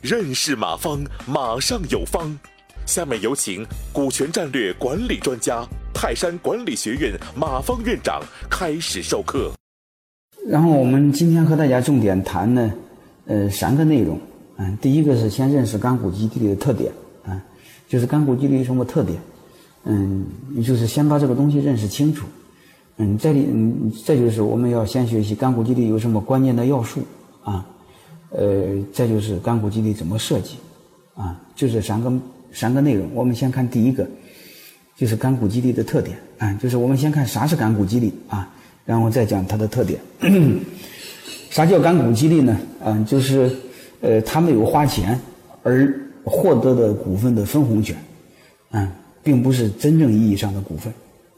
认识马方，马上有方。下面有请股权战略管理专家、泰山管理学院马方院长开始授课。然后我们今天和大家重点谈呢，呃，三个内容。嗯，第一个是先认识干股基地的特点，啊，就是干股基地有什么特点？嗯，就是先把这个东西认识清楚。嗯，这里嗯，这就是我们要先学习干股基地有什么关键的要素啊。呃，再就是干股激励怎么设计，啊，就这三个三个内容。我们先看第一个，就是干股激励的特点，啊，就是我们先看啥是干股激励啊，然后再讲它的特点。啥叫干股激励呢？嗯，就是呃，他没有花钱而获得的股份的分红权，啊，并不是真正意义上的股份，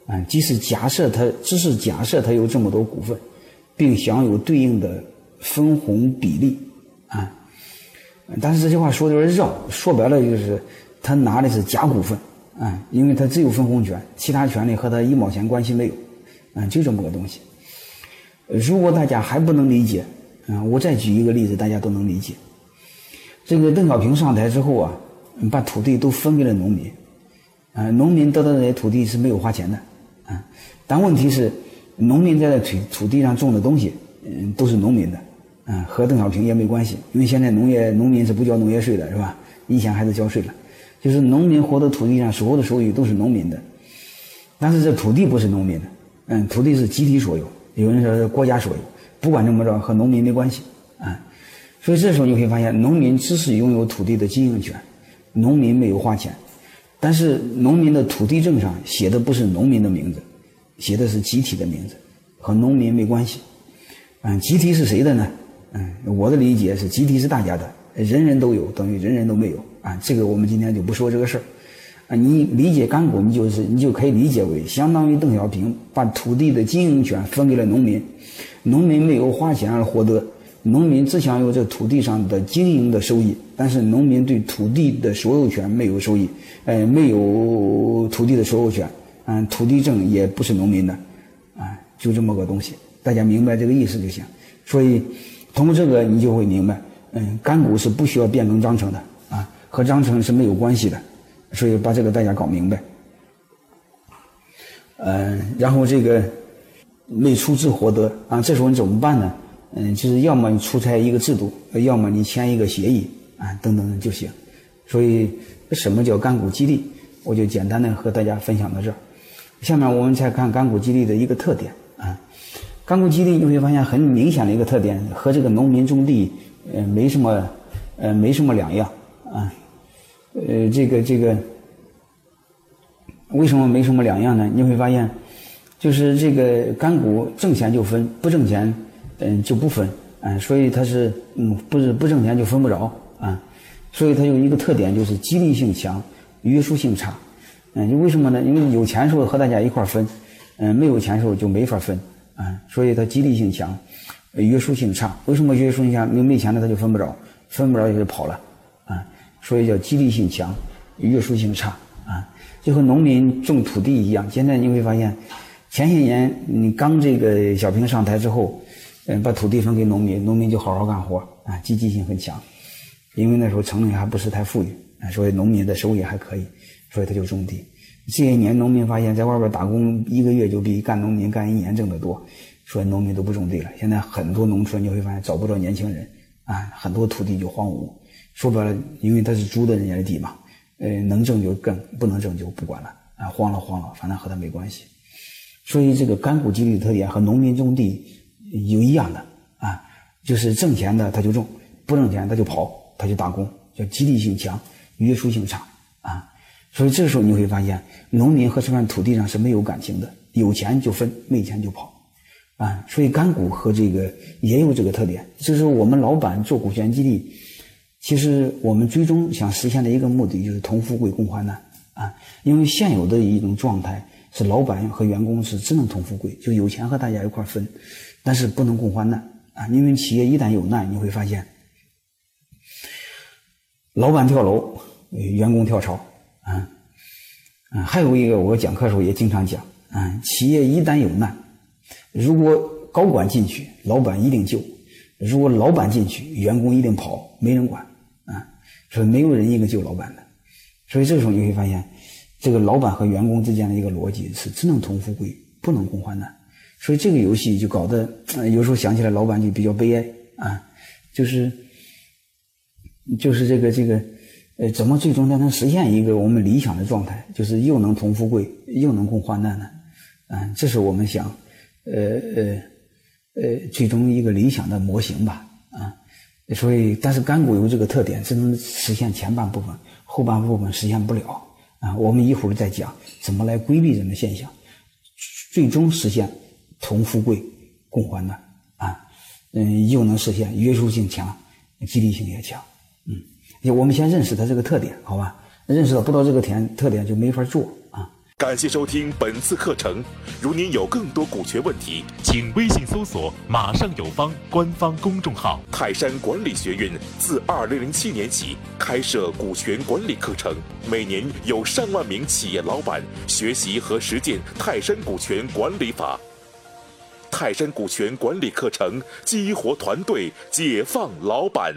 啊，即使假设他只是假设他有这么多股份，并享有对应的分红比例。啊，但是这句话说的有点绕，说白了就是他拿的是假股份啊，因为他只有分红权，其他权利和他一毛钱关系没有，啊，就这么个东西。如果大家还不能理解，啊，我再举一个例子，大家都能理解。这个邓小平上台之后啊，把土地都分给了农民，啊，农民得到的这些土地是没有花钱的，啊，但问题是，农民在这土土地上种的东西，嗯，都是农民的。嗯，和邓小平也没关系，因为现在农业农民是不交农业税的，是吧？以前还是交税了，就是农民活的土地上所有的收益都是农民的，但是这土地不是农民的，嗯，土地是集体所有，有人说是国家所有，不管怎么着和农民没关系，啊，所以这时候你会发现，农民只是拥有土地的经营权，农民没有花钱，但是农民的土地证上写的不是农民的名字，写的是集体的名字，和农民没关系，嗯，集体是谁的呢？嗯，我的理解是集体是大家的，人人都有等于人人都没有啊。这个我们今天就不说这个事儿啊。你理解干股，你就是你就可以理解为相当于邓小平把土地的经营权分给了农民，农民没有花钱而获得，农民只享有这土地上的经营的收益，但是农民对土地的所有权没有收益，呃，没有土地的所有权，嗯，土地证也不是农民的，啊，就这么个东西，大家明白这个意思就行。所以。通过这个，你就会明白，嗯，干股是不需要变更章程的啊，和章程是没有关系的，所以把这个大家搞明白。嗯，然后这个没出资获得啊，这时候你怎么办呢？嗯，就是要么你出台一个制度，要么你签一个协议啊，等等就行。所以什么叫干股激励？我就简单的和大家分享到这儿。下面我们再看干股激励的一个特点啊。干股激励你会发现很明显的一个特点，和这个农民种地，呃，没什么，呃，没什么两样啊。呃，这个这个，为什么没什么两样呢？你会发现，就是这个干股挣钱就分，不挣钱，嗯，就不分，啊，所以它是，嗯，不是不挣钱就分不着啊。所以它有一个特点，就是激励性强，约束性差。嗯，为什么呢？因为有钱时候和大家一块分，嗯，没有钱时候就没法分。啊，所以它激励性强，约束性差。为什么约束性强？没没钱了他就分不着，分不着就跑了，啊，所以叫激励性强，约束性差。啊，就和农民种土地一样。现在你会发现，前些年你刚这个小平上台之后，嗯，把土地分给农民，农民就好好干活，啊，积极性很强。因为那时候城里还不是太富裕，所以农民的收益还可以，所以他就种地。这些年，农民发现，在外边打工一个月就比干农民干一年挣得多，所以农民都不种地了。现在很多农村你会发现找不着年轻人，啊，很多土地就荒芜。说白了，因为他是租的人家的地嘛，呃，能挣就挣，不能挣就不管了，啊，荒了荒了，反正和他没关系。所以这个干股激励的特点和农民种地有一样的，啊，就是挣钱的他就种，不挣钱他就跑，他就打工，叫激励性强，约束性差，啊。所以这时候你会发现，农民和这块土地上是没有感情的，有钱就分，没钱就跑，啊，所以干股和这个也有这个特点。就是我们老板做股权激励，其实我们最终想实现的一个目的就是同富贵共患难啊。因为现有的一种状态是老板和员工是只能同富贵，就有钱和大家一块分，但是不能共患难啊。因为企业一旦有难，你会发现，老板跳楼，员工跳槽。啊，啊还有一个，我讲课时候也经常讲，啊，企业一旦有难，如果高管进去，老板一定救；如果老板进去，员工一定跑，没人管啊。所以没有人一个救老板的。所以这时候你会发现，这个老板和员工之间的一个逻辑是只能同富贵，不能共患难。所以这个游戏就搞得有时候想起来，老板就比较悲哀啊，就是就是这个这个呃，怎么最终才能实现一个我们理想的状态，就是又能同富贵，又能共患难呢？嗯，这是我们想呃呃呃最终一个理想的模型吧啊。所以，但是干股有这个特点，只能实现前半部分，后半部分实现不了啊。我们一会儿再讲怎么来规避这种现象，最终实现。同富贵，共患难啊，嗯，又能实现约束性强，激励性也强，嗯，我们先认识它这个特点，好吧？认识到不到这个点特点就没法做啊。感谢收听本次课程。如您有更多股权问题，请微信搜索“马上有方”官方公众号。泰山管理学院自二零零七年起开设股权管理课程，每年有上万名企业老板学习和实践泰山股权管理法。泰山股权管理课程，激活团队，解放老板。